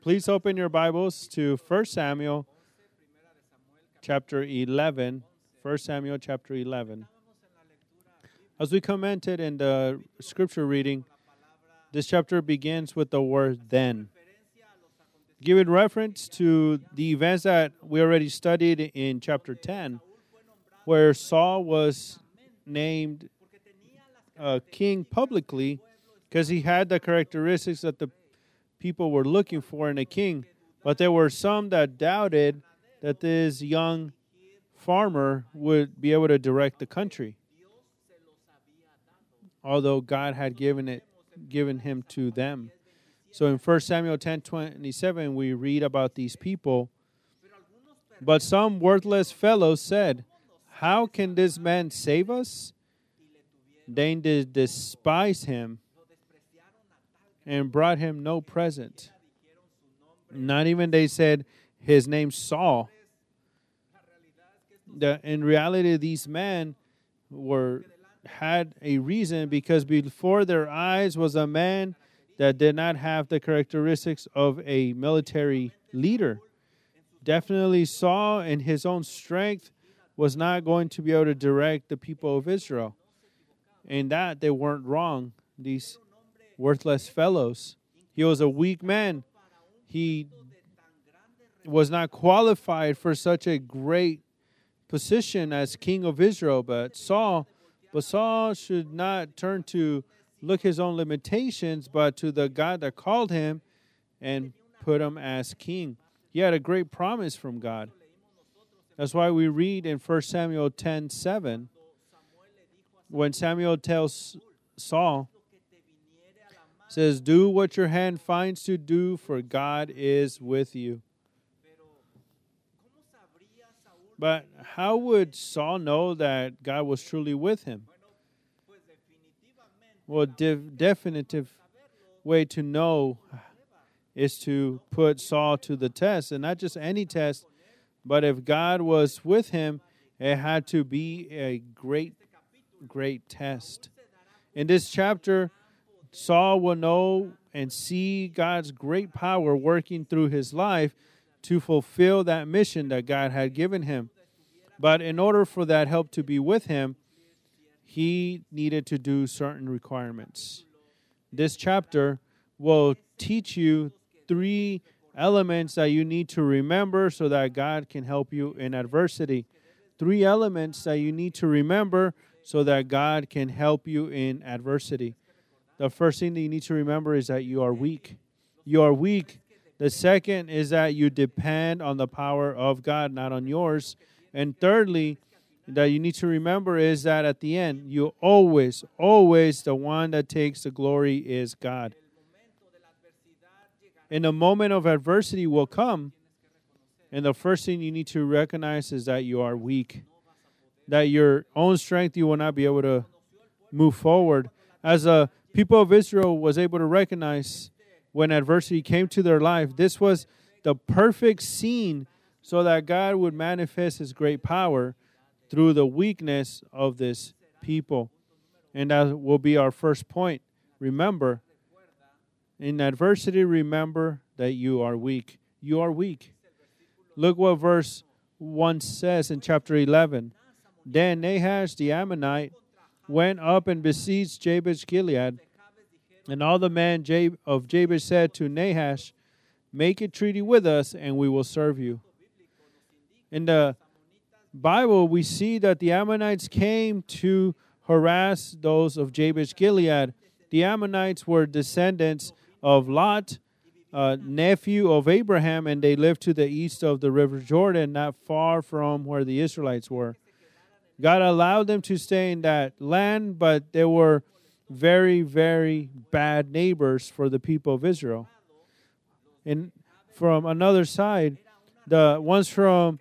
Please open your Bibles to 1 Samuel chapter 11. 1 Samuel chapter 11. As we commented in the scripture reading, this chapter begins with the word then. Giving reference to the events that we already studied in chapter 10, where Saul was named uh, king publicly because he had the characteristics that the people were looking for in a king. But there were some that doubted that this young farmer would be able to direct the country, although God had given it given him to them. So in 1 Samuel 10 27, we read about these people. But some worthless fellows said, How can this man save us? They did despise him and brought him no present. Not even they said his name Saul. The, in reality, these men were had a reason because before their eyes was a man that did not have the characteristics of a military leader. Definitely Saul, in his own strength, was not going to be able to direct the people of Israel. In that, they weren't wrong, these worthless fellows. He was a weak man. He was not qualified for such a great position as king of Israel, but Saul, but Saul should not turn to look his own limitations, but to the God that called him and put him as king. He had a great promise from God. That's why we read in 1 Samuel 10 7, when Samuel tells Saul, says, Do what your hand finds to do, for God is with you. But how would Saul know that God was truly with him? Well, de- definitive way to know is to put Saul to the test, and not just any test, but if God was with him, it had to be a great, great test. In this chapter, Saul will know and see God's great power working through his life to fulfill that mission that God had given him. But in order for that help to be with him, he needed to do certain requirements. This chapter will teach you three elements that you need to remember so that God can help you in adversity. Three elements that you need to remember so that God can help you in adversity. The first thing that you need to remember is that you are weak. You are weak. The second is that you depend on the power of God, not on yours. And thirdly, that you need to remember is that at the end, you always, always, the one that takes the glory is God. In the moment of adversity will come, and the first thing you need to recognize is that you are weak, that your own strength you will not be able to move forward. As a people of Israel was able to recognize when adversity came to their life. This was the perfect scene so that God would manifest his great power through the weakness of this people. And that will be our first point. Remember, in adversity, remember that you are weak. You are weak. Look what verse 1 says in chapter 11. Then Nahash the Ammonite went up and besieged Jabesh Gilead. And all the men of Jabesh said to Nahash, Make a treaty with us, and we will serve you. In the Bible, we see that the Ammonites came to harass those of Jabesh Gilead. The Ammonites were descendants of Lot, uh, nephew of Abraham, and they lived to the east of the river Jordan, not far from where the Israelites were. God allowed them to stay in that land, but they were very, very bad neighbors for the people of Israel. And from another side, the ones from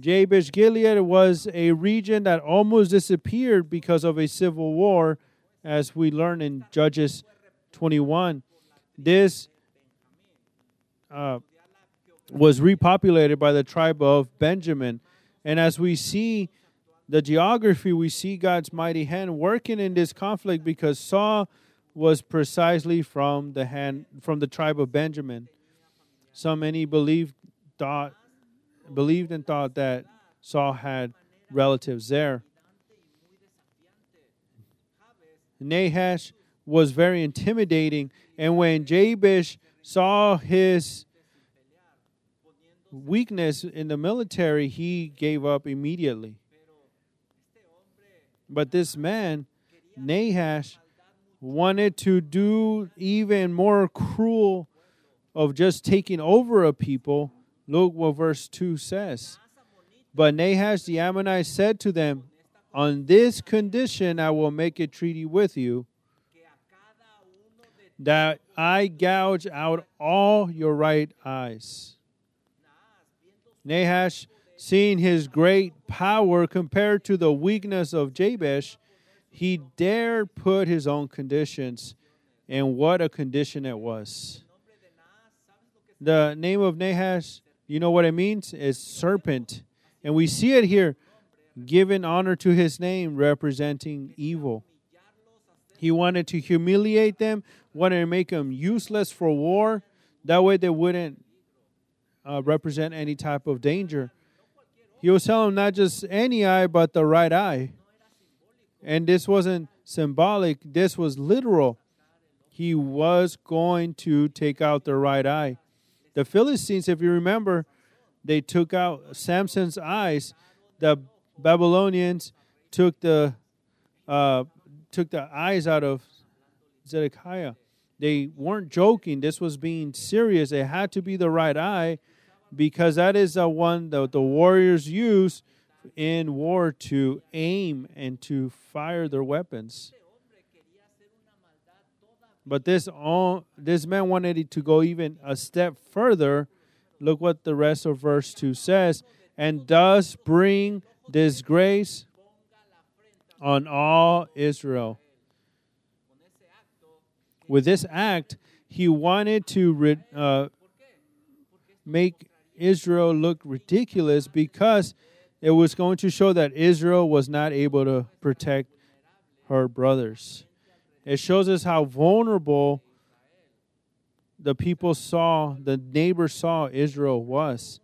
Jabesh Gilead was a region that almost disappeared because of a civil war, as we learn in Judges 21. This uh, was repopulated by the tribe of Benjamin. And as we see the geography, we see God's mighty hand working in this conflict because Saul was precisely from the hand from the tribe of Benjamin. So many believed thought believed and thought that Saul had relatives there. Nahash was very intimidating, and when Jabesh saw his weakness in the military, he gave up immediately. But this man, Nahash, wanted to do even more cruel of just taking over a people. Look what verse 2 says. But Nahash the Ammonite said to them, On this condition I will make a treaty with you, that I gouge out all your right eyes. Nahash, seeing his great power compared to the weakness of Jabesh, he dared put his own conditions. And what a condition it was. The name of Nahash, you know what it means? Is serpent. And we see it here, giving honor to his name, representing evil. He wanted to humiliate them, wanted to make them useless for war. That way they wouldn't uh, represent any type of danger. He was telling not just any eye, but the right eye. And this wasn't symbolic, this was literal. He was going to take out the right eye. The Philistines, if you remember, they took out Samson's eyes. The Babylonians took the uh, took the eyes out of Zedekiah. They weren't joking. This was being serious. It had to be the right eye because that is the one that the warriors use in war to aim and to fire their weapons. But this this man wanted to go even a step further. Look what the rest of verse 2 says. And does bring disgrace on all Israel. With this act, he wanted to uh, make Israel look ridiculous because it was going to show that Israel was not able to protect her brothers. It shows us how vulnerable the people saw, the neighbors saw Israel was.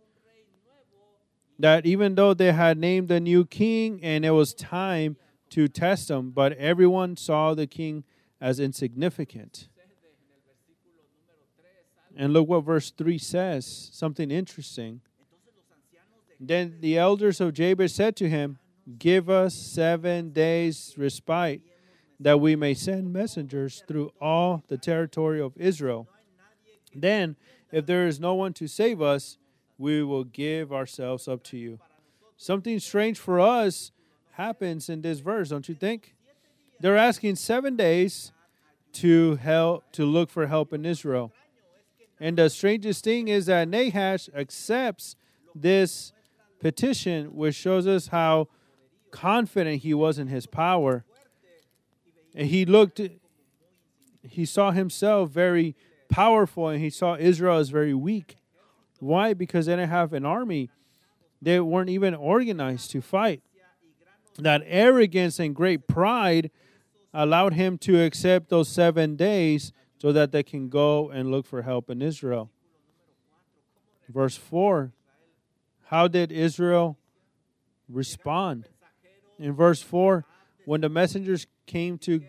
That even though they had named a new king and it was time to test him, but everyone saw the king as insignificant. And look what verse 3 says something interesting. Then the elders of Jabesh said to him, Give us seven days' respite, that we may send messengers through all the territory of Israel. Then, if there is no one to save us, we will give ourselves up to you. Something strange for us happens in this verse, don't you think? They're asking seven days to help to look for help in Israel. And the strangest thing is that Nahash accepts this petition, which shows us how confident he was in his power. And he looked, he saw himself very powerful, and he saw Israel as very weak. Why? Because they didn't have an army, they weren't even organized to fight. That arrogance and great pride allowed him to accept those seven days so that they can go and look for help in Israel. Verse 4 How did Israel respond? In verse 4, when the messengers came to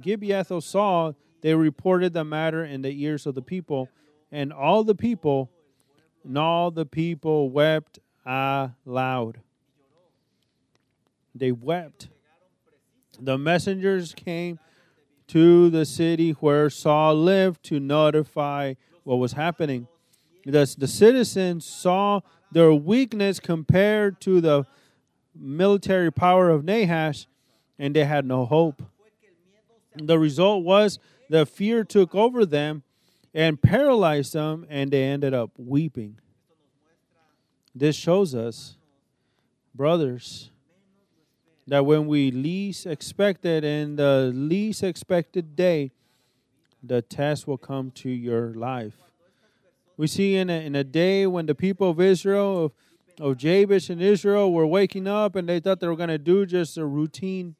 Gibeath Saul, they reported the matter in the ears of the people, and all the people, and all the people wept aloud. They wept. The messengers came to the city where Saul lived to notify what was happening. Thus, the citizens saw their weakness compared to the military power of Nahash, and they had no hope. The result was the fear took over them and paralyzed them, and they ended up weeping. This shows us, brothers, that when we least expect it in the least expected day, the test will come to your life. We see in a, in a day when the people of Israel, of, of Jabesh and Israel, were waking up and they thought they were going to do just a routine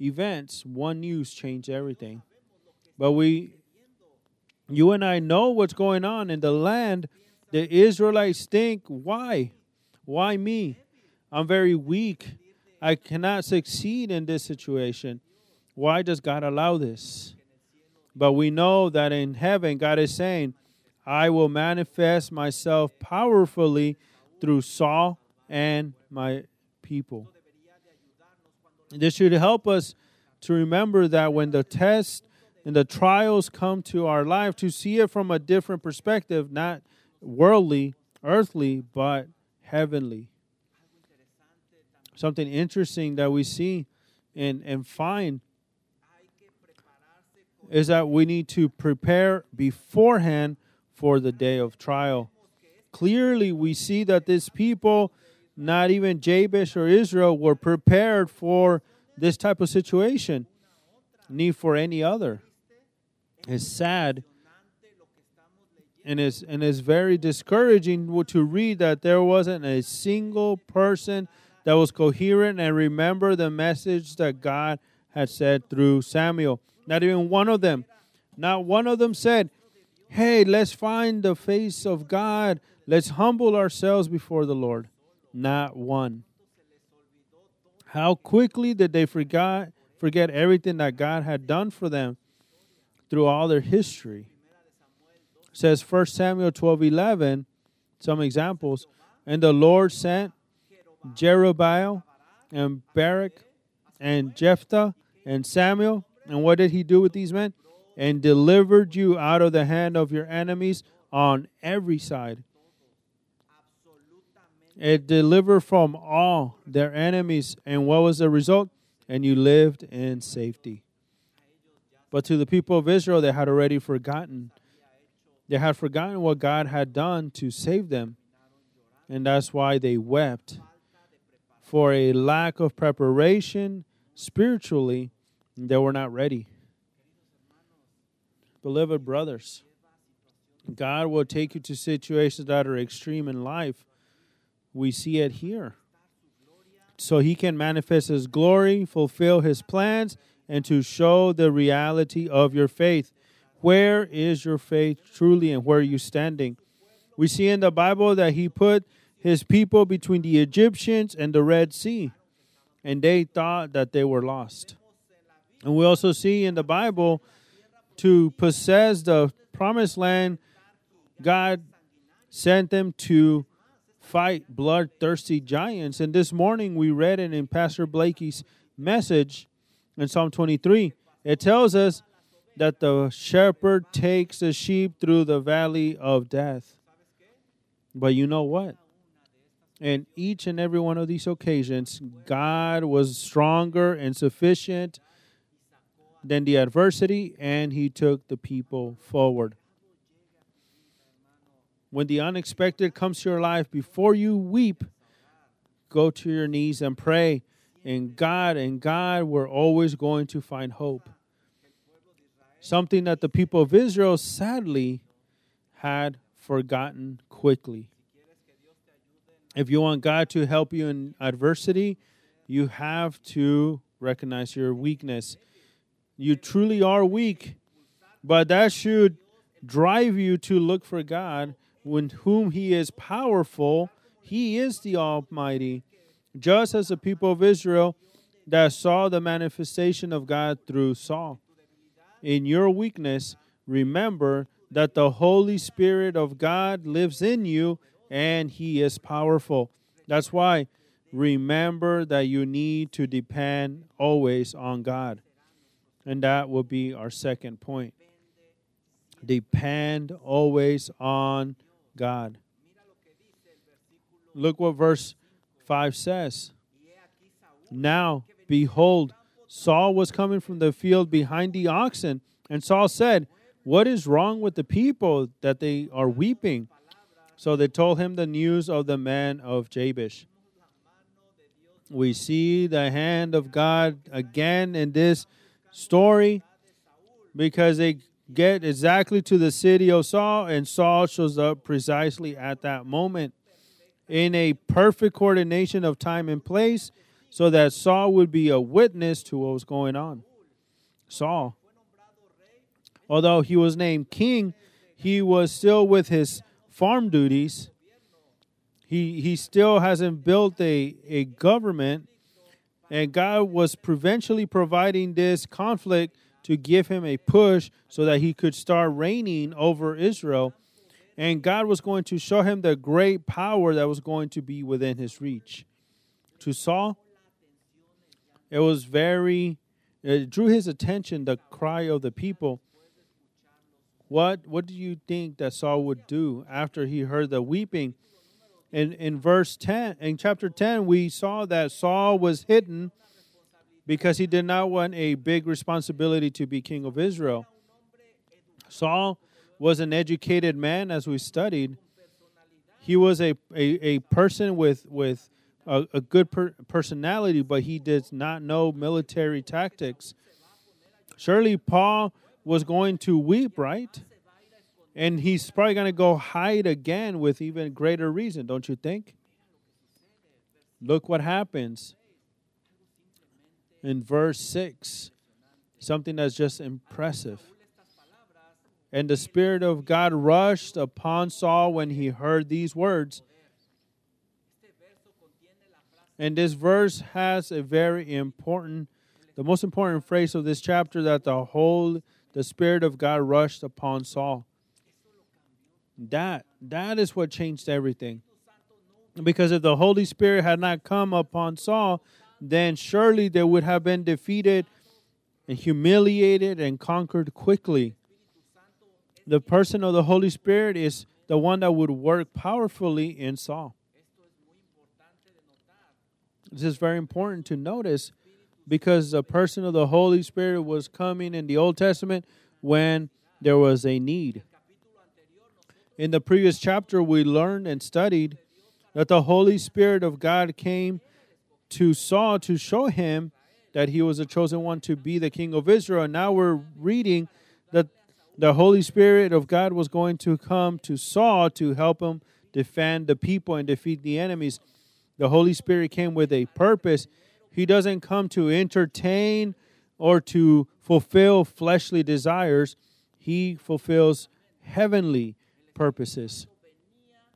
events. One news changed everything. But we, you and I know what's going on in the land The Israelites think, why? Why me? I'm very weak. I cannot succeed in this situation. Why does God allow this? But we know that in heaven, God is saying, I will manifest myself powerfully through Saul and my people. This should help us to remember that when the tests and the trials come to our life, to see it from a different perspective, not worldly, earthly, but heavenly. Something interesting that we see and, and find is that we need to prepare beforehand for the day of trial. Clearly, we see that this people, not even Jabesh or Israel, were prepared for this type of situation, need for any other. It's sad and it's, and it's very discouraging to read that there wasn't a single person that was coherent and remember the message that God had said through Samuel. Not even one of them. Not one of them said, Hey, let's find the face of God. Let's humble ourselves before the Lord. Not one. How quickly did they forget, forget everything that God had done for them through all their history? It says 1 Samuel 12 11, some examples. And the Lord sent Jerubbaal and Barak and Jephthah and Samuel. And what did he do with these men? And delivered you out of the hand of your enemies on every side. It delivered from all their enemies. And what was the result? And you lived in safety. But to the people of Israel, they had already forgotten. They had forgotten what God had done to save them. And that's why they wept for a lack of preparation spiritually, they were not ready. Beloved brothers, God will take you to situations that are extreme in life. We see it here. So he can manifest his glory, fulfill his plans, and to show the reality of your faith. Where is your faith truly and where are you standing? We see in the Bible that he put his people between the Egyptians and the Red Sea, and they thought that they were lost. And we also see in the Bible to possess the promised land, God sent them to fight bloodthirsty giants. And this morning we read it in Pastor Blakey's message in Psalm 23. It tells us that the shepherd takes the sheep through the valley of death. But you know what? In each and every one of these occasions, God was stronger and sufficient than the adversity, and He took the people forward. When the unexpected comes to your life, before you weep, go to your knees and pray. And God and God, we're always going to find hope. Something that the people of Israel sadly had forgotten quickly. If you want God to help you in adversity, you have to recognize your weakness. You truly are weak, but that should drive you to look for God, when whom He is powerful. He is the Almighty, just as the people of Israel that saw the manifestation of God through Saul. In your weakness, remember that the Holy Spirit of God lives in you and He is powerful. That's why remember that you need to depend always on God. And that will be our second point. Depend always on God. Look what verse 5 says. Now, behold, Saul was coming from the field behind the oxen, and Saul said, What is wrong with the people that they are weeping? So they told him the news of the man of Jabesh. We see the hand of God again in this story because they get exactly to the city of Saul, and Saul shows up precisely at that moment in a perfect coordination of time and place so that Saul would be a witness to what was going on. Saul, although he was named king, he was still with his farm duties. He he still hasn't built a, a government, and God was provincially providing this conflict to give him a push so that he could start reigning over Israel. And God was going to show him the great power that was going to be within his reach. To Saul, it was very, it drew his attention the cry of the people. What what do you think that Saul would do after he heard the weeping? In in verse 10, in chapter 10, we saw that Saul was hidden because he did not want a big responsibility to be king of Israel. Saul was an educated man, as we studied. He was a, a, a person with, with a, a good per personality, but he did not know military tactics. Surely Paul was going to weep, right? And he's probably going to go hide again with even greater reason, don't you think? Look what happens in verse 6. Something that's just impressive. And the Spirit of God rushed upon Saul when he heard these words. And this verse has a very important, the most important phrase of this chapter that the whole, the Spirit of God rushed upon Saul. That, that is what changed everything. Because if the Holy Spirit had not come upon Saul, then surely they would have been defeated and humiliated and conquered quickly. The person of the Holy Spirit is the one that would work powerfully in Saul. This is very important to notice because the person of the Holy Spirit was coming in the Old Testament when there was a need. In the previous chapter, we learned and studied that the Holy Spirit of God came to Saul to show him that he was a chosen one to be the king of Israel. And now we're reading that the Holy Spirit of God was going to come to Saul to help him defend the people and defeat the enemies. The Holy Spirit came with a purpose. He doesn't come to entertain or to fulfill fleshly desires, He fulfills heavenly purposes.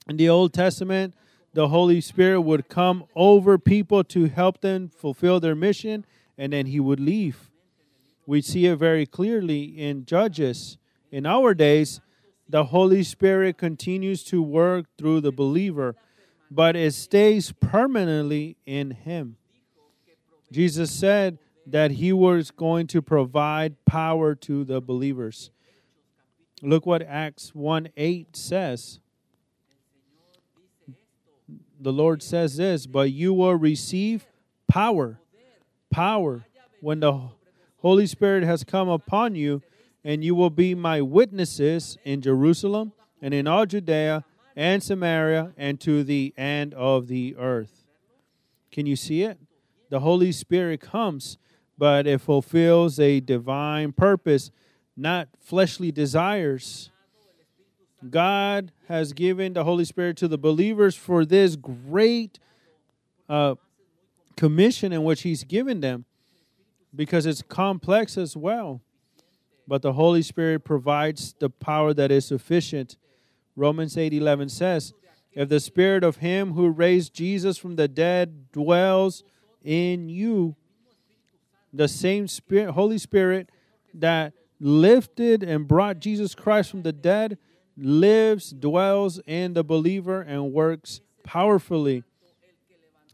In the Old Testament, the Holy Spirit would come over people to help them fulfill their mission, and then He would leave. We see it very clearly in Judges in our days, the Holy Spirit continues to work through the believer, but it stays permanently in him. Jesus said that he was going to provide power to the believers. Look what Acts 1 8 says. The Lord says this, but you will receive power. Power. When the Holy Spirit has come upon you, and you will be my witnesses in Jerusalem and in all Judea and Samaria and to the end of the earth. Can you see it? The Holy Spirit comes, but it fulfills a divine purpose, not fleshly desires. God has given the Holy Spirit to the believers for this great uh, commission in which He's given them because it's complex as well but the Holy Spirit provides the power that is sufficient. Romans 8:11 says, "If the spirit of him who raised Jesus from the dead dwells in you, the same spirit Holy Spirit that lifted and brought Jesus Christ from the dead lives, dwells in the believer and works powerfully."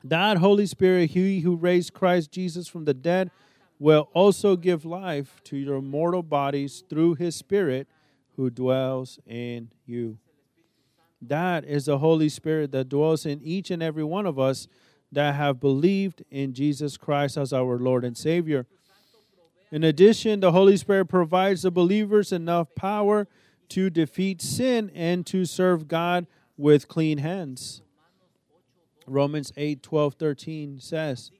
That Holy Spirit, he who raised Christ Jesus from the dead, will also give life to your mortal bodies through his Spirit who dwells in you. That is the Holy Spirit that dwells in each and every one of us that have believed in Jesus Christ as our Lord and Savior. In addition, the Holy Spirit provides the believers enough power to defeat sin and to serve God with clean hands. Romans 8 12 13 says,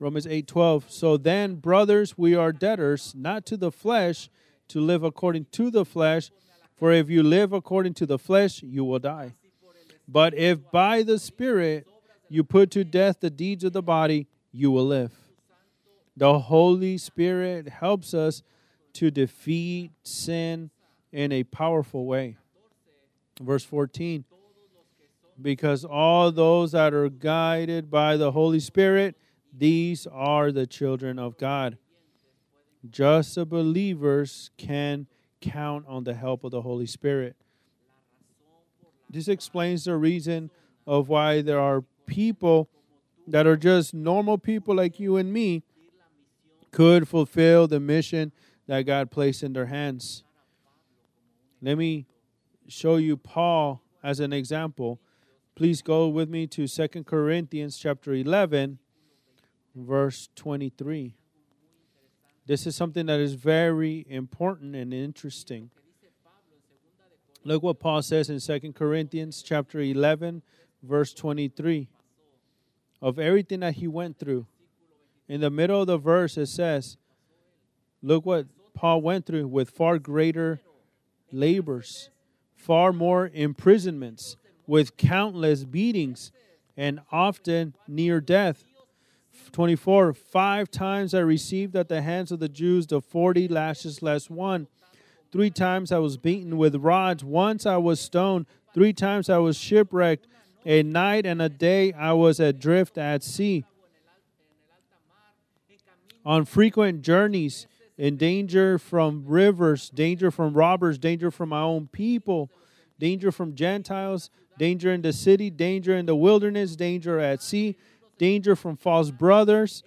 Romans 8:12 So then brothers we are debtors not to the flesh to live according to the flesh for if you live according to the flesh you will die but if by the spirit you put to death the deeds of the body you will live the holy spirit helps us to defeat sin in a powerful way Verse 14 Because all those that are guided by the Holy Spirit, these are the children of God. Just the believers can count on the help of the Holy Spirit. This explains the reason of why there are people that are just normal people like you and me could fulfill the mission that God placed in their hands. Let me show you Paul as an example. Please go with me to Second Corinthians chapter 11 verse 23. This is something that is very important and interesting. Look what Paul says in Second Corinthians chapter 11 verse 23 of everything that he went through. In the middle of the verse it says, look what Paul went through with far greater labors, far more imprisonments, with countless beatings, and often near death. 24 Five times I received at the hands of the Jews the 40 lashes less one. Three times I was beaten with rods. Once I was stoned. Three times I was shipwrecked. A night and a day I was adrift at sea. On frequent journeys, in danger from rivers, danger from robbers, danger from my own people, danger from Gentiles, danger in the city, danger in the wilderness, danger at sea, danger from false brothers,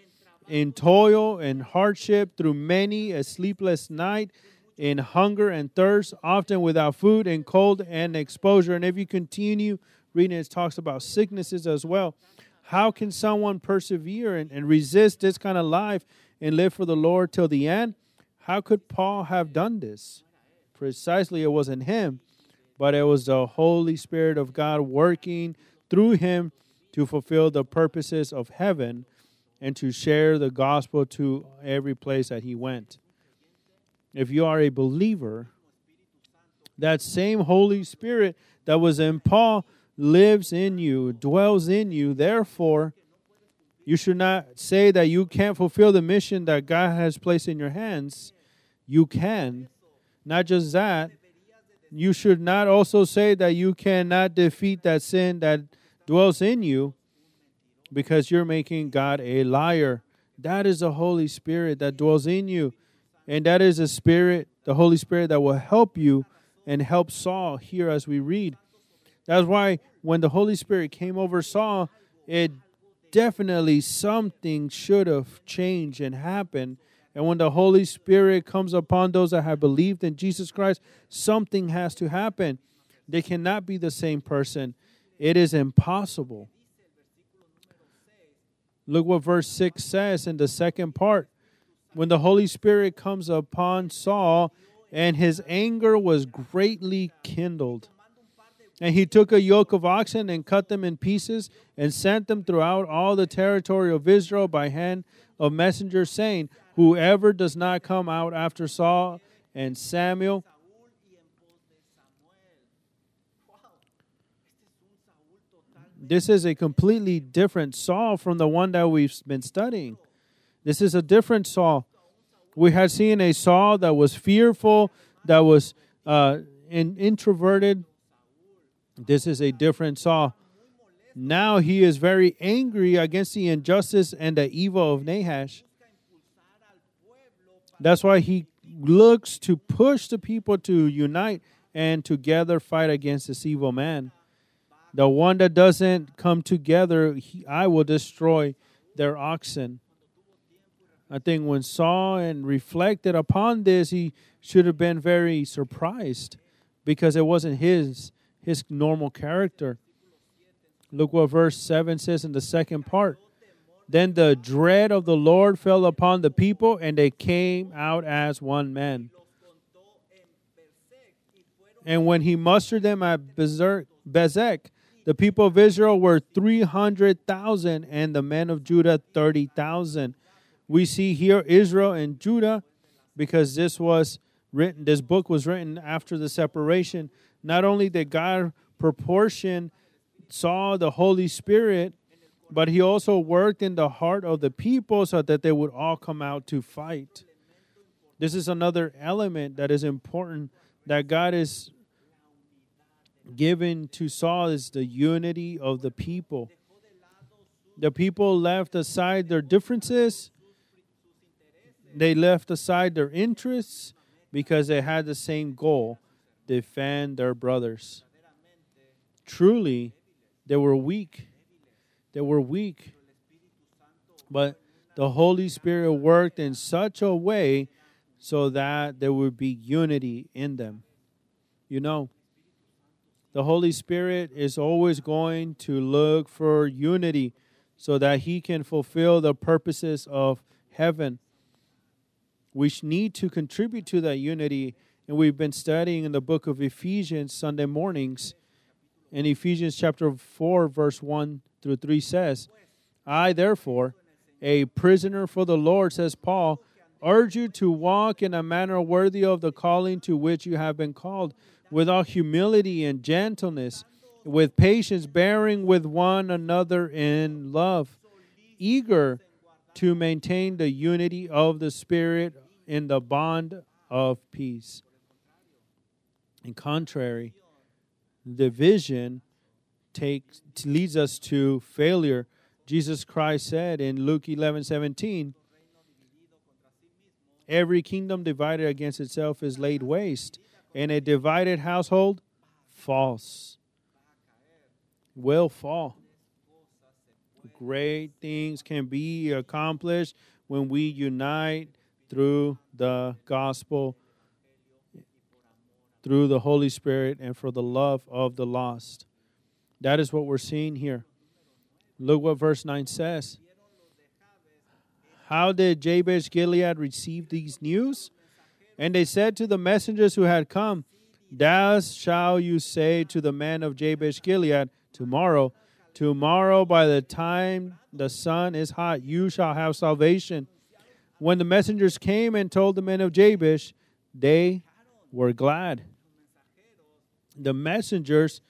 in toil and hardship, through many a sleepless night, in hunger and thirst, often without food, and cold and exposure. And if you continue reading, it talks about sicknesses as well. How can someone persevere and, and resist this kind of life and live for the Lord till the end? How could Paul have done this? Precisely, it wasn't him, but it was the Holy Spirit of God working through him to fulfill the purposes of heaven and to share the gospel to every place that he went. If you are a believer, that same Holy Spirit that was in Paul lives in you, dwells in you. Therefore, you should not say that you can't fulfill the mission that God has placed in your hands. You can. Not just that, you should not also say that you cannot defeat that sin that dwells in you because you're making God a liar. That is the Holy Spirit that dwells in you. And that is a spirit, the Holy Spirit that will help you and help Saul here as we read. That's why when the Holy Spirit came over Saul, it definitely something should have changed and happened. And when the Holy Spirit comes upon those that have believed in Jesus Christ, something has to happen. They cannot be the same person. It is impossible. Look what verse 6 says in the second part. When the Holy Spirit comes upon Saul, and his anger was greatly kindled. And he took a yoke of oxen and cut them in pieces and sent them throughout all the territory of Israel by hand of messengers, saying, Whoever does not come out after Saul and Samuel, this is a completely different Saul from the one that we've been studying. This is a different Saul. We had seen a Saul that was fearful, that was uh, in, introverted. This is a different Saul. Now he is very angry against the injustice and the evil of Nahash. That's why he looks to push the people to unite and together fight against this evil man. The one that doesn't come together, he, I will destroy their oxen. I think when Saul and reflected upon this, he should have been very surprised because it wasn't his his normal character. Look what verse 7 says in the second part. Then the dread of the Lord fell upon the people, and they came out as one man. And when he mustered them at Bezek, the people of Israel were 300,000 and the men of Judah 30,000. We see here Israel and Judah because this was written this book was written after the separation. Not only did God proportion Saul the Holy Spirit, but he also worked in the heart of the people so that they would all come out to fight. This is another element that is important that God is given to Saul is the unity of the people. The people left aside their differences, they left aside their interests because they had the same goal defend their brothers. Truly, they were weak. They were weak. But the Holy Spirit worked in such a way so that there would be unity in them. You know, the Holy Spirit is always going to look for unity so that He can fulfill the purposes of heaven. which need to contribute to that unity, and we've been studying in the book of Ephesians Sunday mornings. And Ephesians chapter 4, verse 1 through 3 says, I, therefore, a prisoner for the Lord, says Paul, urge you to walk in a manner worthy of the calling to which you have been called with all humility and gentleness, with patience, bearing with one another in love, eager to maintain the unity of the Spirit in the bond of peace. In contrary, division takes leads us to failure. Jesus Christ said in Luke 11 17, Every kingdom divided against itself is laid waste, and a divided household falls, will fall. Great things can be accomplished when we unite through the gospel, through the Holy Spirit, and for the love of the lost. That is what we're seeing here. Look what verse 9 says. How did Jabesh Gilead receive these news? And they said to the messengers who had come, Thus shall you say to the men of Jabesh Gilead, Tomorrow, tomorrow by the time the sun is hot, you shall have salvation. When the messengers came and told the men of Jabesh, they were glad. The messengers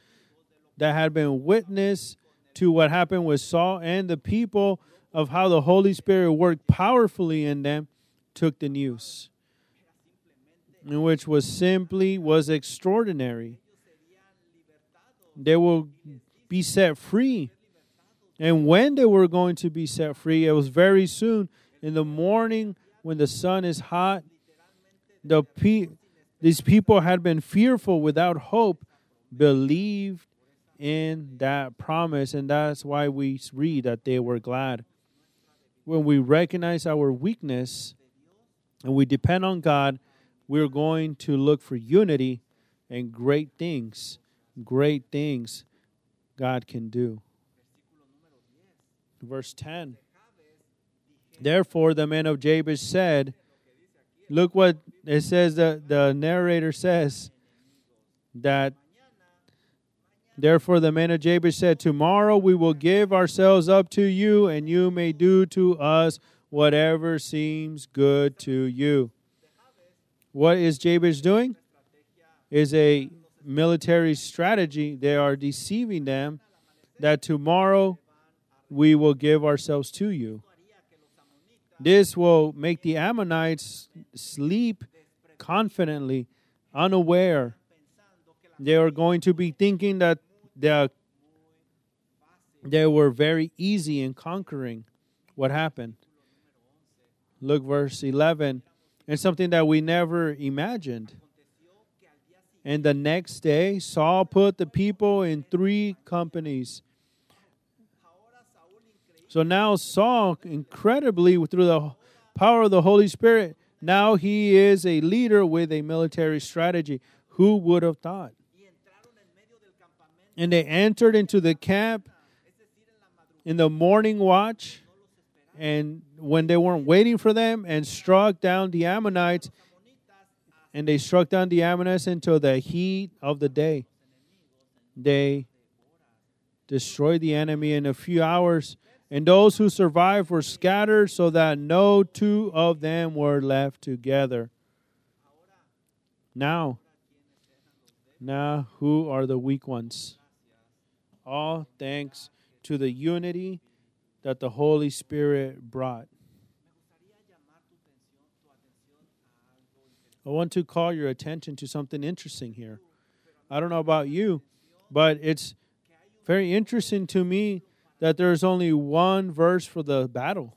that had been witness to what happened with Saul and the people of how the Holy Spirit worked powerfully in them took the news which was simply was extraordinary. They will be set free. And when they were going to be set free, it was very soon in the morning when the sun is hot. The pe- these people had been fearful without hope, believed in that promise, and that's why we read that they were glad. When we recognize our weakness and we depend on God, we're going to look for unity and great things, great things God can do. Verse 10 Therefore, the men of Jabesh said, Look what it says, the, the narrator says that Therefore, the men of Jabesh said, Tomorrow we will give ourselves up to you, and you may do to us whatever seems good to you. What is Jabesh doing? Is a military strategy. They are deceiving them that tomorrow we will give ourselves to you. This will make the Ammonites sleep confidently, unaware. They are going to be thinking that they, were very easy in conquering. What happened? Look, verse 11 and something that we never imagined. And the next day, Saul put the people in three companies. So now, Saul, incredibly, through the power of the Holy Spirit, now he is a leader with a military strategy. Who would have thought? And they entered into the camp in the morning watch and when they weren't waiting for them and struck down the Ammonites, and they struck down the Ammonites until the heat of the day. They destroyed the enemy in a few hours, and those who survived were scattered so that no two of them were left together. Now, now who are the weak ones? All thanks to the unity that the Holy Spirit brought. I want to call your attention to something interesting here. I don't know about you, But it's very interesting to me that there's only one verse for the battle.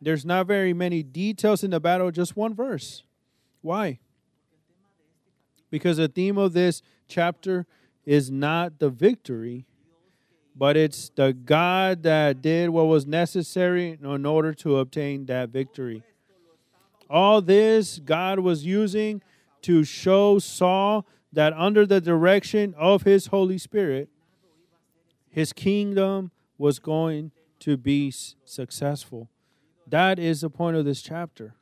There's not very many details in the battle, just one verse. Why? Because the theme of this chapter is not the victory, but it's the God that did what was necessary in order to obtain that victory. All this God was using to show Saul that under the direction of his Holy Spirit, his kingdom was going to be successful. That is the point of this chapter.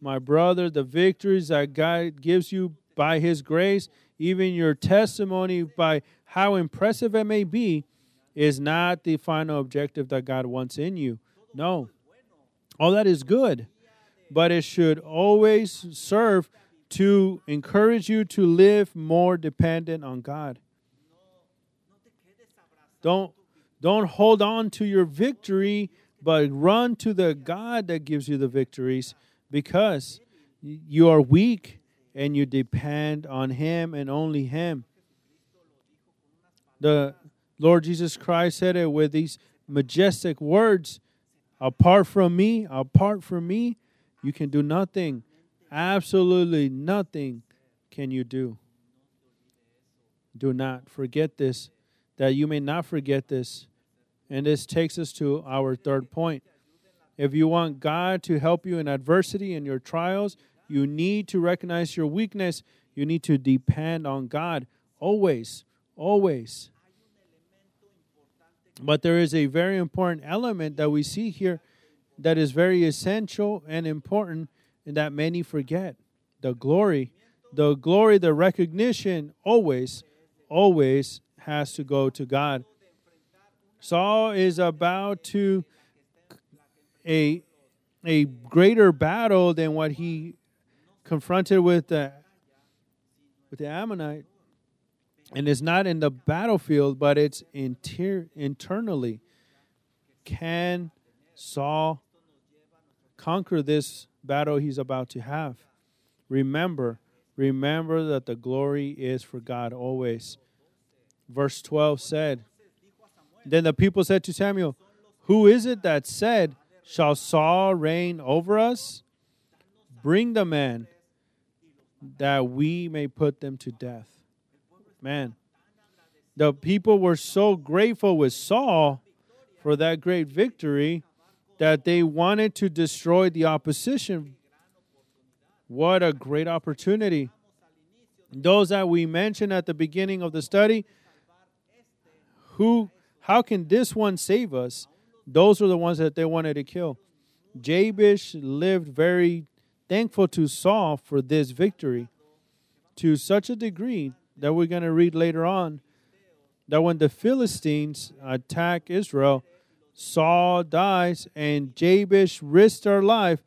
My brother, the victories that God gives you by his grace, even your testimony by how impressive it may be, is not the final objective that God wants in you. No. All that is good, but it should always serve to encourage you to live more dependent on God. Don't don't hold on to your victory, but run to the God that gives you the victories because you are weak and you depend on him and only him. The Lord Jesus Christ said it with these majestic words, apart from me, apart from me, you can do nothing. Absolutely nothing can you do. Do not forget this, that you may not forget this. And this takes us to our third point. If you want God to help you in adversity and your trials, you need to recognize your weakness. You need to depend on God always, always. But there is a very important element that we see here that is very essential and important and that many forget the glory. The glory, the recognition always, always has to go to God. Saul is about to a a greater battle than what he confronted with the with the Ammonite. And it's not in the battlefield, but it's inter- internally. Can Saul conquer this battle he's about to have. Remember, remember that the glory is for God always. Verse 12 said, Then the people said to Samuel, Who is it that said, Shall Saul reign over us? Bring the man that we may put them to death. Man, the people were so grateful with Saul for that great victory that they wanted to destroy the opposition. What a great opportunity. Those that we mentioned at the beginning of the study, who how can this one save us? Those are the ones that they wanted to kill. Jabesh lived very thankful to Saul for this victory to such a degree that we're going to read later on that when the Philistines attack Israel, Saul dies, and Jabesh risked her life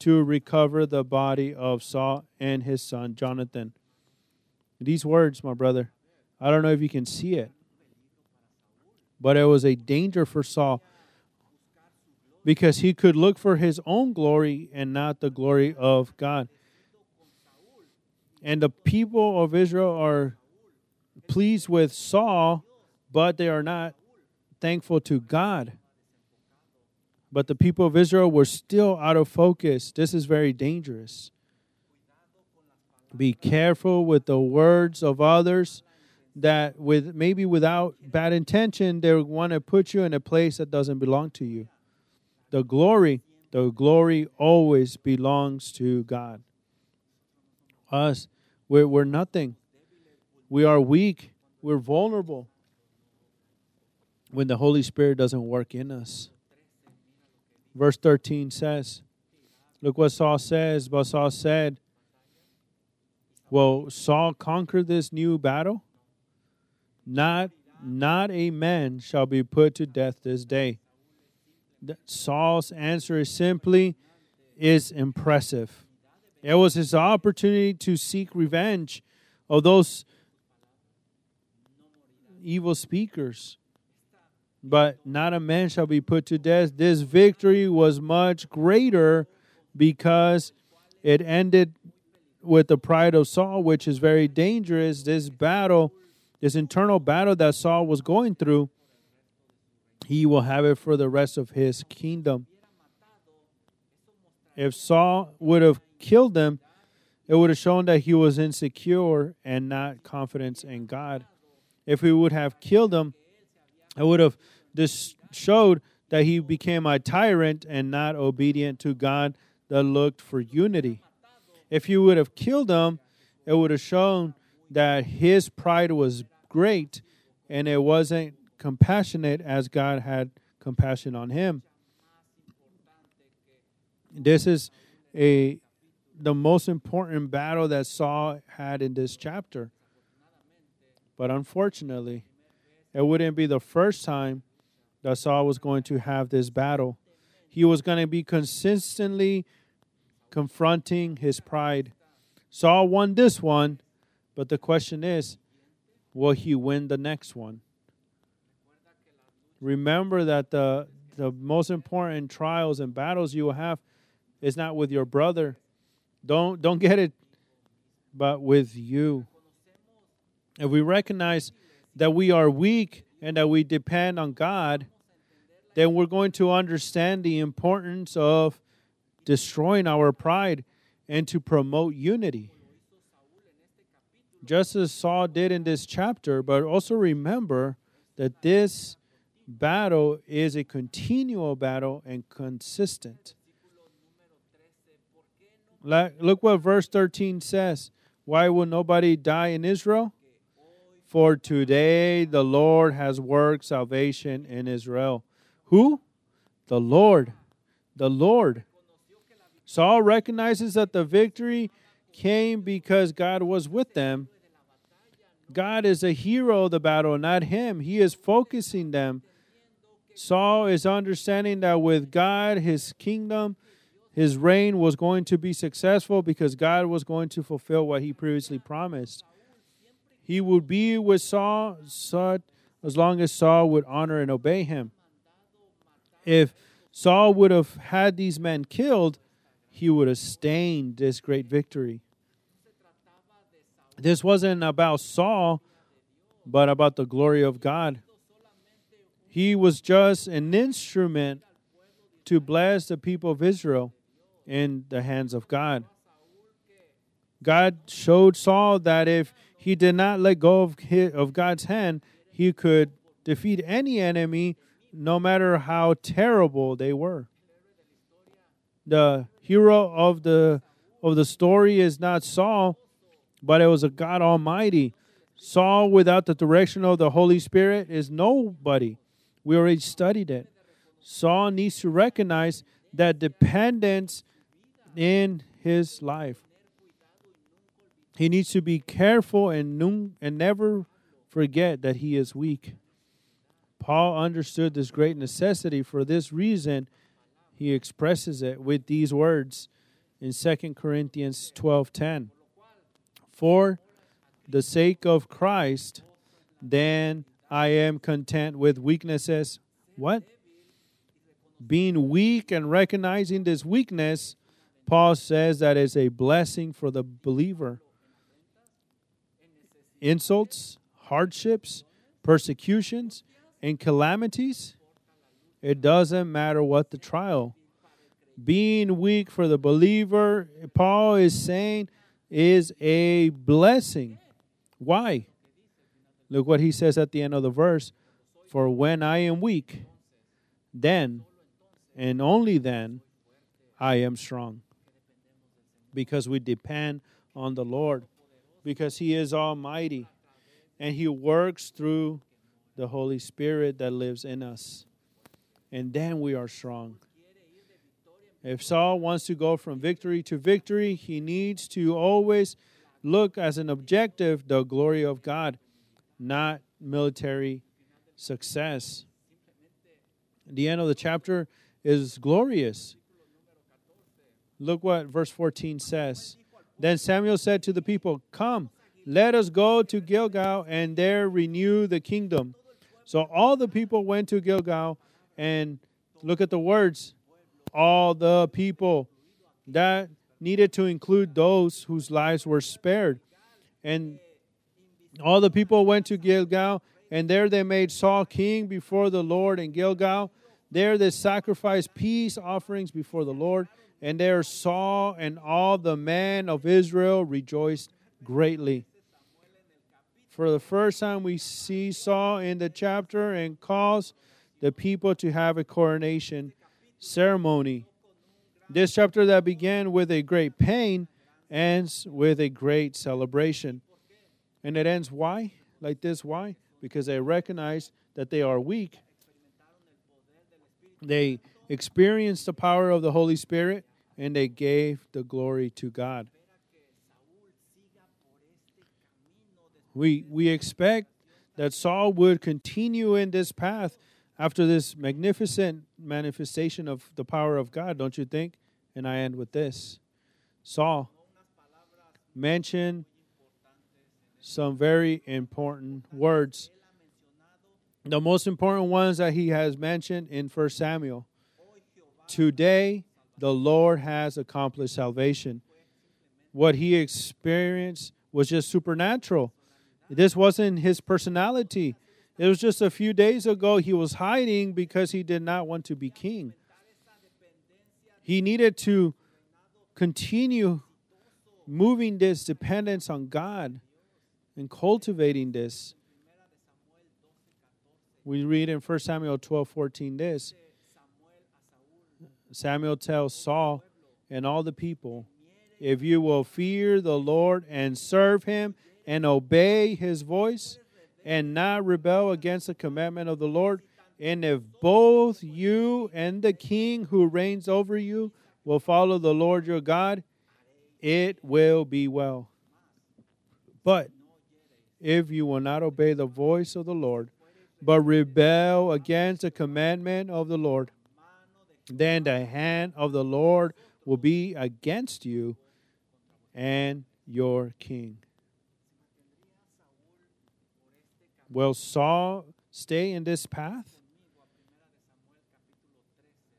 to recover the body of Saul and his son Jonathan. These words, my brother, I don't know if you can see it, but it was a danger for Saul because he could look for his own glory and not the glory of God. And the people of Israel are pleased with Saul, but they are not thankful to God. But the people of Israel were still out of focus. This is very dangerous. Be careful with the words of others that with maybe without bad intention they want to put you in a place that doesn't belong to you. The glory, the glory always belongs to God. Us, we're, we're nothing. We are weak. We're vulnerable when the Holy Spirit doesn't work in us. Verse 13 says, Look what Saul says. But Saul said, Well, Saul conquered this new battle? Not, not a man shall be put to death this day. Saul's answer is simply is impressive. It was his opportunity to seek revenge of those evil speakers but not a man shall be put to death. This victory was much greater because it ended with the pride of Saul, which is very dangerous. This battle, this internal battle that Saul was going through, he will have it for the rest of his kingdom. If Saul would have killed them, it would have shown that he was insecure and not confident in God. If he would have killed him, it would have this showed that he became a tyrant and not obedient to God that looked for unity. If he would have killed him, it would have shown that his pride was great and it wasn't compassionate as God had compassion on him. This is a the most important battle that Saul had in this chapter. But unfortunately, it wouldn't be the first time that Saul was going to have this battle. He was going to be consistently confronting his pride. Saul won this one, but the question is, will he win the next one? Remember that the the most important trials and battles you will have is not with your brother. Don't don't get it, but with you. If we recognize that we are weak and that we depend on God, then we're going to understand the importance of destroying our pride and to promote unity. Just as Saul did in this chapter, but also remember that this battle is a continual battle and consistent. Look what verse 13 says. Why will nobody die in Israel? For today the Lord has worked salvation in Israel. Who? The Lord. The Lord. Saul recognizes that the victory came because God was with them. God is a hero of the battle, not him. He is focusing them Saul is understanding that with God, his kingdom, his reign was going to be successful because God was going to fulfill what he previously promised. He would be with Saul as long as Saul would honor and obey him. If Saul would have had these men killed, he would have stained this great victory. This wasn't about Saul, but about the glory of God. He was just an instrument to bless the people of Israel in the hands of God. God showed Saul that if he did not let go of, his, of God's hand, he could defeat any enemy, no matter how terrible they were. The hero of the of the story is not Saul, but it was a God Almighty. Saul, without the direction of the Holy Spirit, is nobody. We already studied it. Saul needs to recognize that dependence in his life. He needs to be careful and, and never forget that he is weak. Paul understood this great necessity. For this reason, he expresses it with these words in 2 Corinthians 12:10. For the sake of Christ, then I am content with weaknesses. What? Being weak and recognizing this weakness, Paul says that is a blessing for the believer. Insults, hardships, persecutions, and calamities, it doesn't matter what the trial. Being weak for the believer, Paul is saying, is a blessing. Why? Look what he says at the end of the verse For when I am weak, then and only then I am strong. Because we depend on the Lord, because He is Almighty, and He works through the Holy Spirit that lives in us. And then we are strong. If Saul wants to go from victory to victory, he needs to always look as an objective the glory of God not military success. The end of the chapter is glorious. Look what verse 14 says. Then Samuel said to the people, Come, let us go to Gilgal and there renew the kingdom. So all the people went to Gilgal and look at the words all the people. That needed to include those whose lives were spared. And all the people went to Gilgal, and there they made Saul king before the Lord in Gilgal. There they sacrificed peace offerings before the Lord, and there Saul and all the men of Israel rejoiced greatly. For the first time, we see Saul in the chapter and calls the people to have a coronation ceremony. This chapter that began with a great pain ends with a great celebration. And it ends why? Like this, why? Because they recognize that they are weak. They experienced the power of the Holy Spirit and they gave the glory to God. We, we expect that Saul would continue in this path after this magnificent manifestation of the power of God, don't you think? And I end with this Saul mentioned some very important words. The most important ones that he has mentioned in 1 Samuel. Today, the Lord has accomplished salvation. What he experienced was just supernatural. This wasn't his personality. It was just a few days ago he was hiding because he did not want to be king. He needed to continue moving this dependence on God and cultivating this. We read in 1 Samuel 12 14 this Samuel tells Saul and all the people, If you will fear the Lord and serve him and obey his voice, and not rebel against the commandment of the Lord. And if both you and the king who reigns over you will follow the Lord your God, it will be well. But if you will not obey the voice of the Lord, but rebel against the commandment of the Lord, then the hand of the Lord will be against you and your king. Will Saul stay in this path?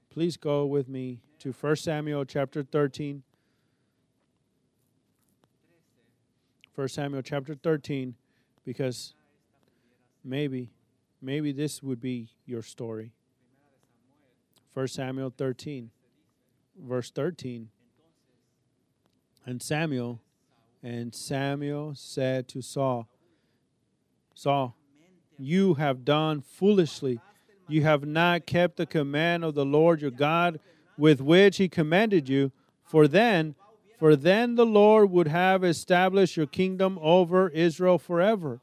Please go with me to 1 Samuel chapter 13. 1 Samuel chapter 13, because maybe, maybe this would be your story. 1 Samuel 13, verse 13. And Samuel, and Samuel said to Saul, Saul, you have done foolishly. You have not kept the command of the Lord your God with which he commanded you, for then for then the Lord would have established your kingdom over Israel forever.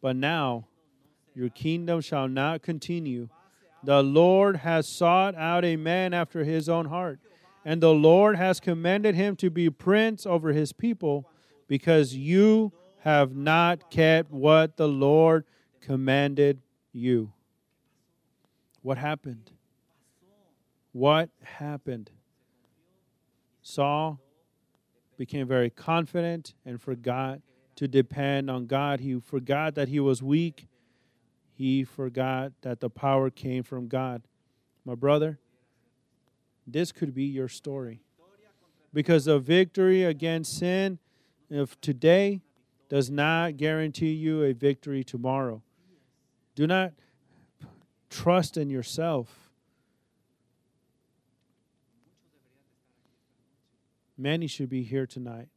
But now your kingdom shall not continue. The Lord has sought out a man after his own heart, and the Lord has commanded him to be prince over his people, because you have not kept what the Lord commanded you. What happened? What happened? Saul became very confident and forgot to depend on God. He forgot that he was weak. He forgot that the power came from God. My brother, this could be your story. Because the victory against sin of today does not guarantee you a victory tomorrow. Do not trust in yourself. Many should be here tonight.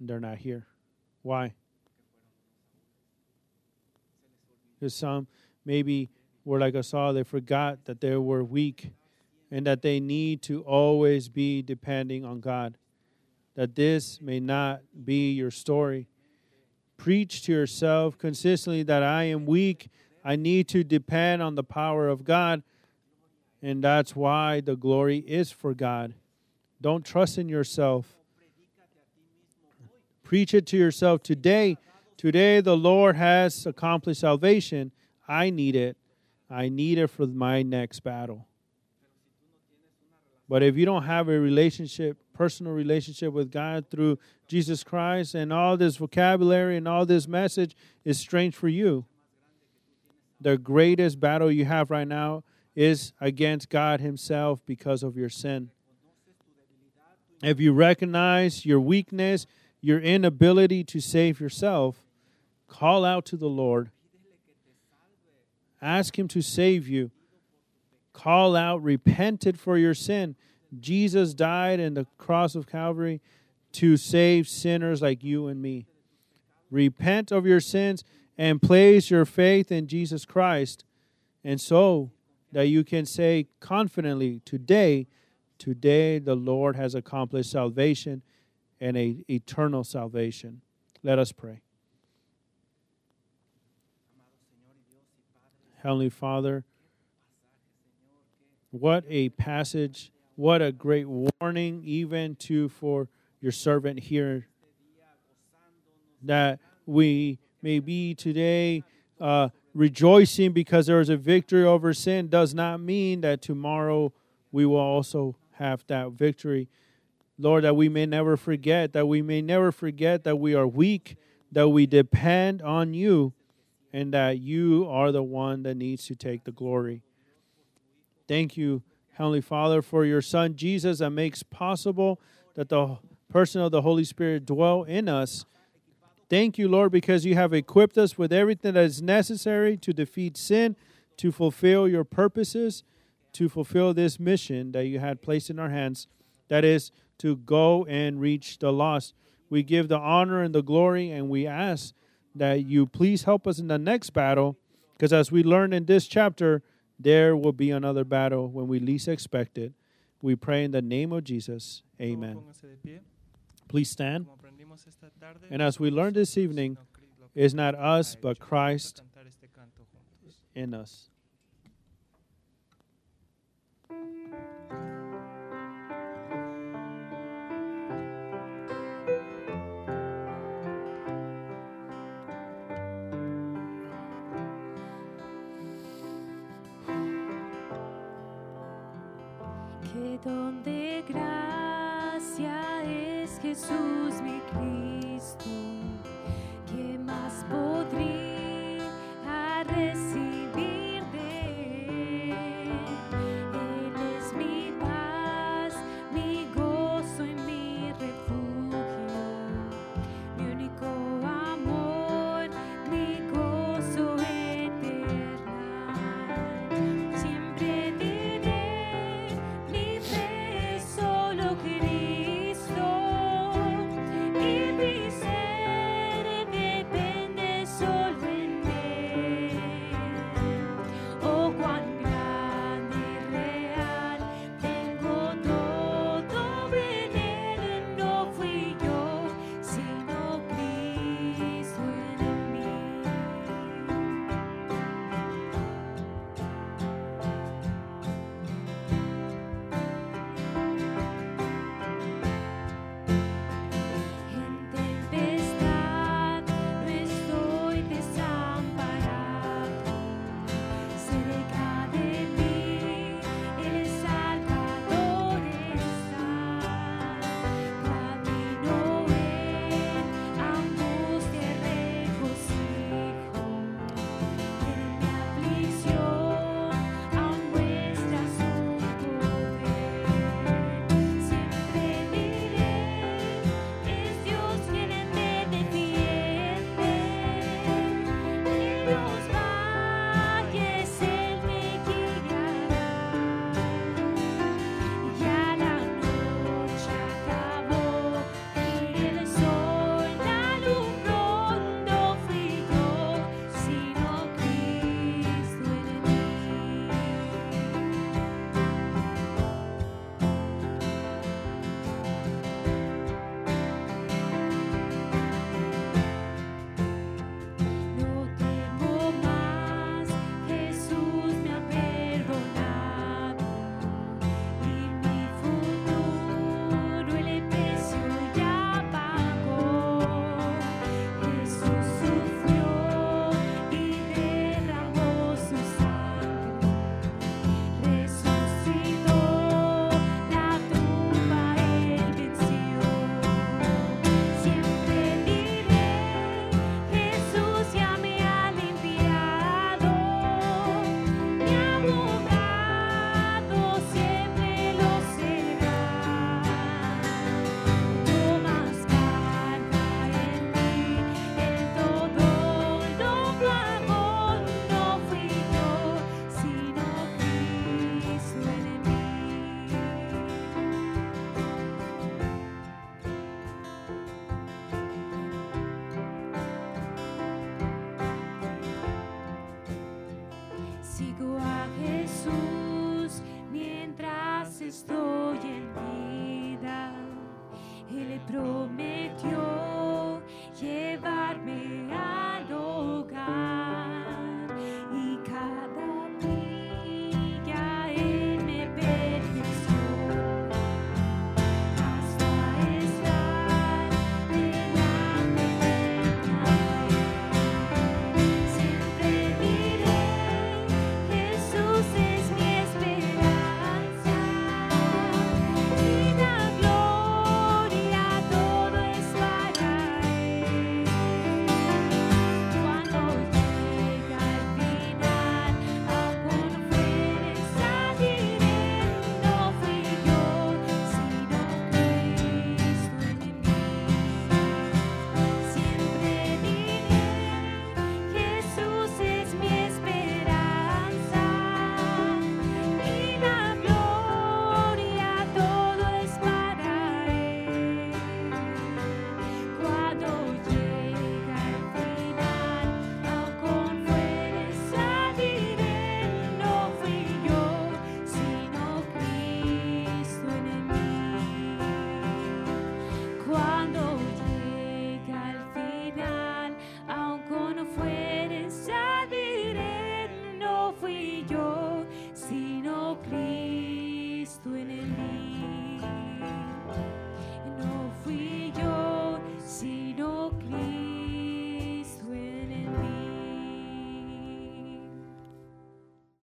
They're not here. Why? Because some maybe were like Saul, they forgot that they were weak and that they need to always be depending on God that this may not be your story. Preach to yourself consistently that I am weak. I need to depend on the power of God. And that's why the glory is for God. Don't trust in yourself. Preach it to yourself today. Today, the Lord has accomplished salvation. I need it. I need it for my next battle. But if you don't have a relationship, personal relationship with God through Jesus Christ, and all this vocabulary and all this message is strange for you, the greatest battle you have right now is against God Himself because of your sin. If you recognize your weakness, your inability to save yourself, call out to the Lord. Ask Him to save you. Call out, repented for your sin. Jesus died in the cross of Calvary to save sinners like you and me. Repent of your sins and place your faith in Jesus Christ, and so that you can say confidently, Today, today the Lord has accomplished salvation and a eternal salvation. Let us pray. Heavenly Father, what a passage, what a great warning, even to for your servant here, that we may be today uh, rejoicing because there is a victory over sin, does not mean that tomorrow we will also have that victory. Lord, that we may never forget, that we may never forget that we are weak, that we depend on you, and that you are the one that needs to take the glory. Thank you, Heavenly Father, for your Son Jesus that makes possible that the person of the Holy Spirit dwell in us. Thank you, Lord, because you have equipped us with everything that is necessary to defeat sin, to fulfill your purposes, to fulfill this mission that you had placed in our hands. That is to go and reach the lost. We give the honor and the glory, and we ask that you please help us in the next battle, because as we learn in this chapter, there will be another battle when we least expect it. We pray in the name of Jesus. Amen. Please stand. And as we learn this evening, it's not us, but Christ in us. Qué don de gracia es Jesús mi Cristo. ¿Qué más podría recibir?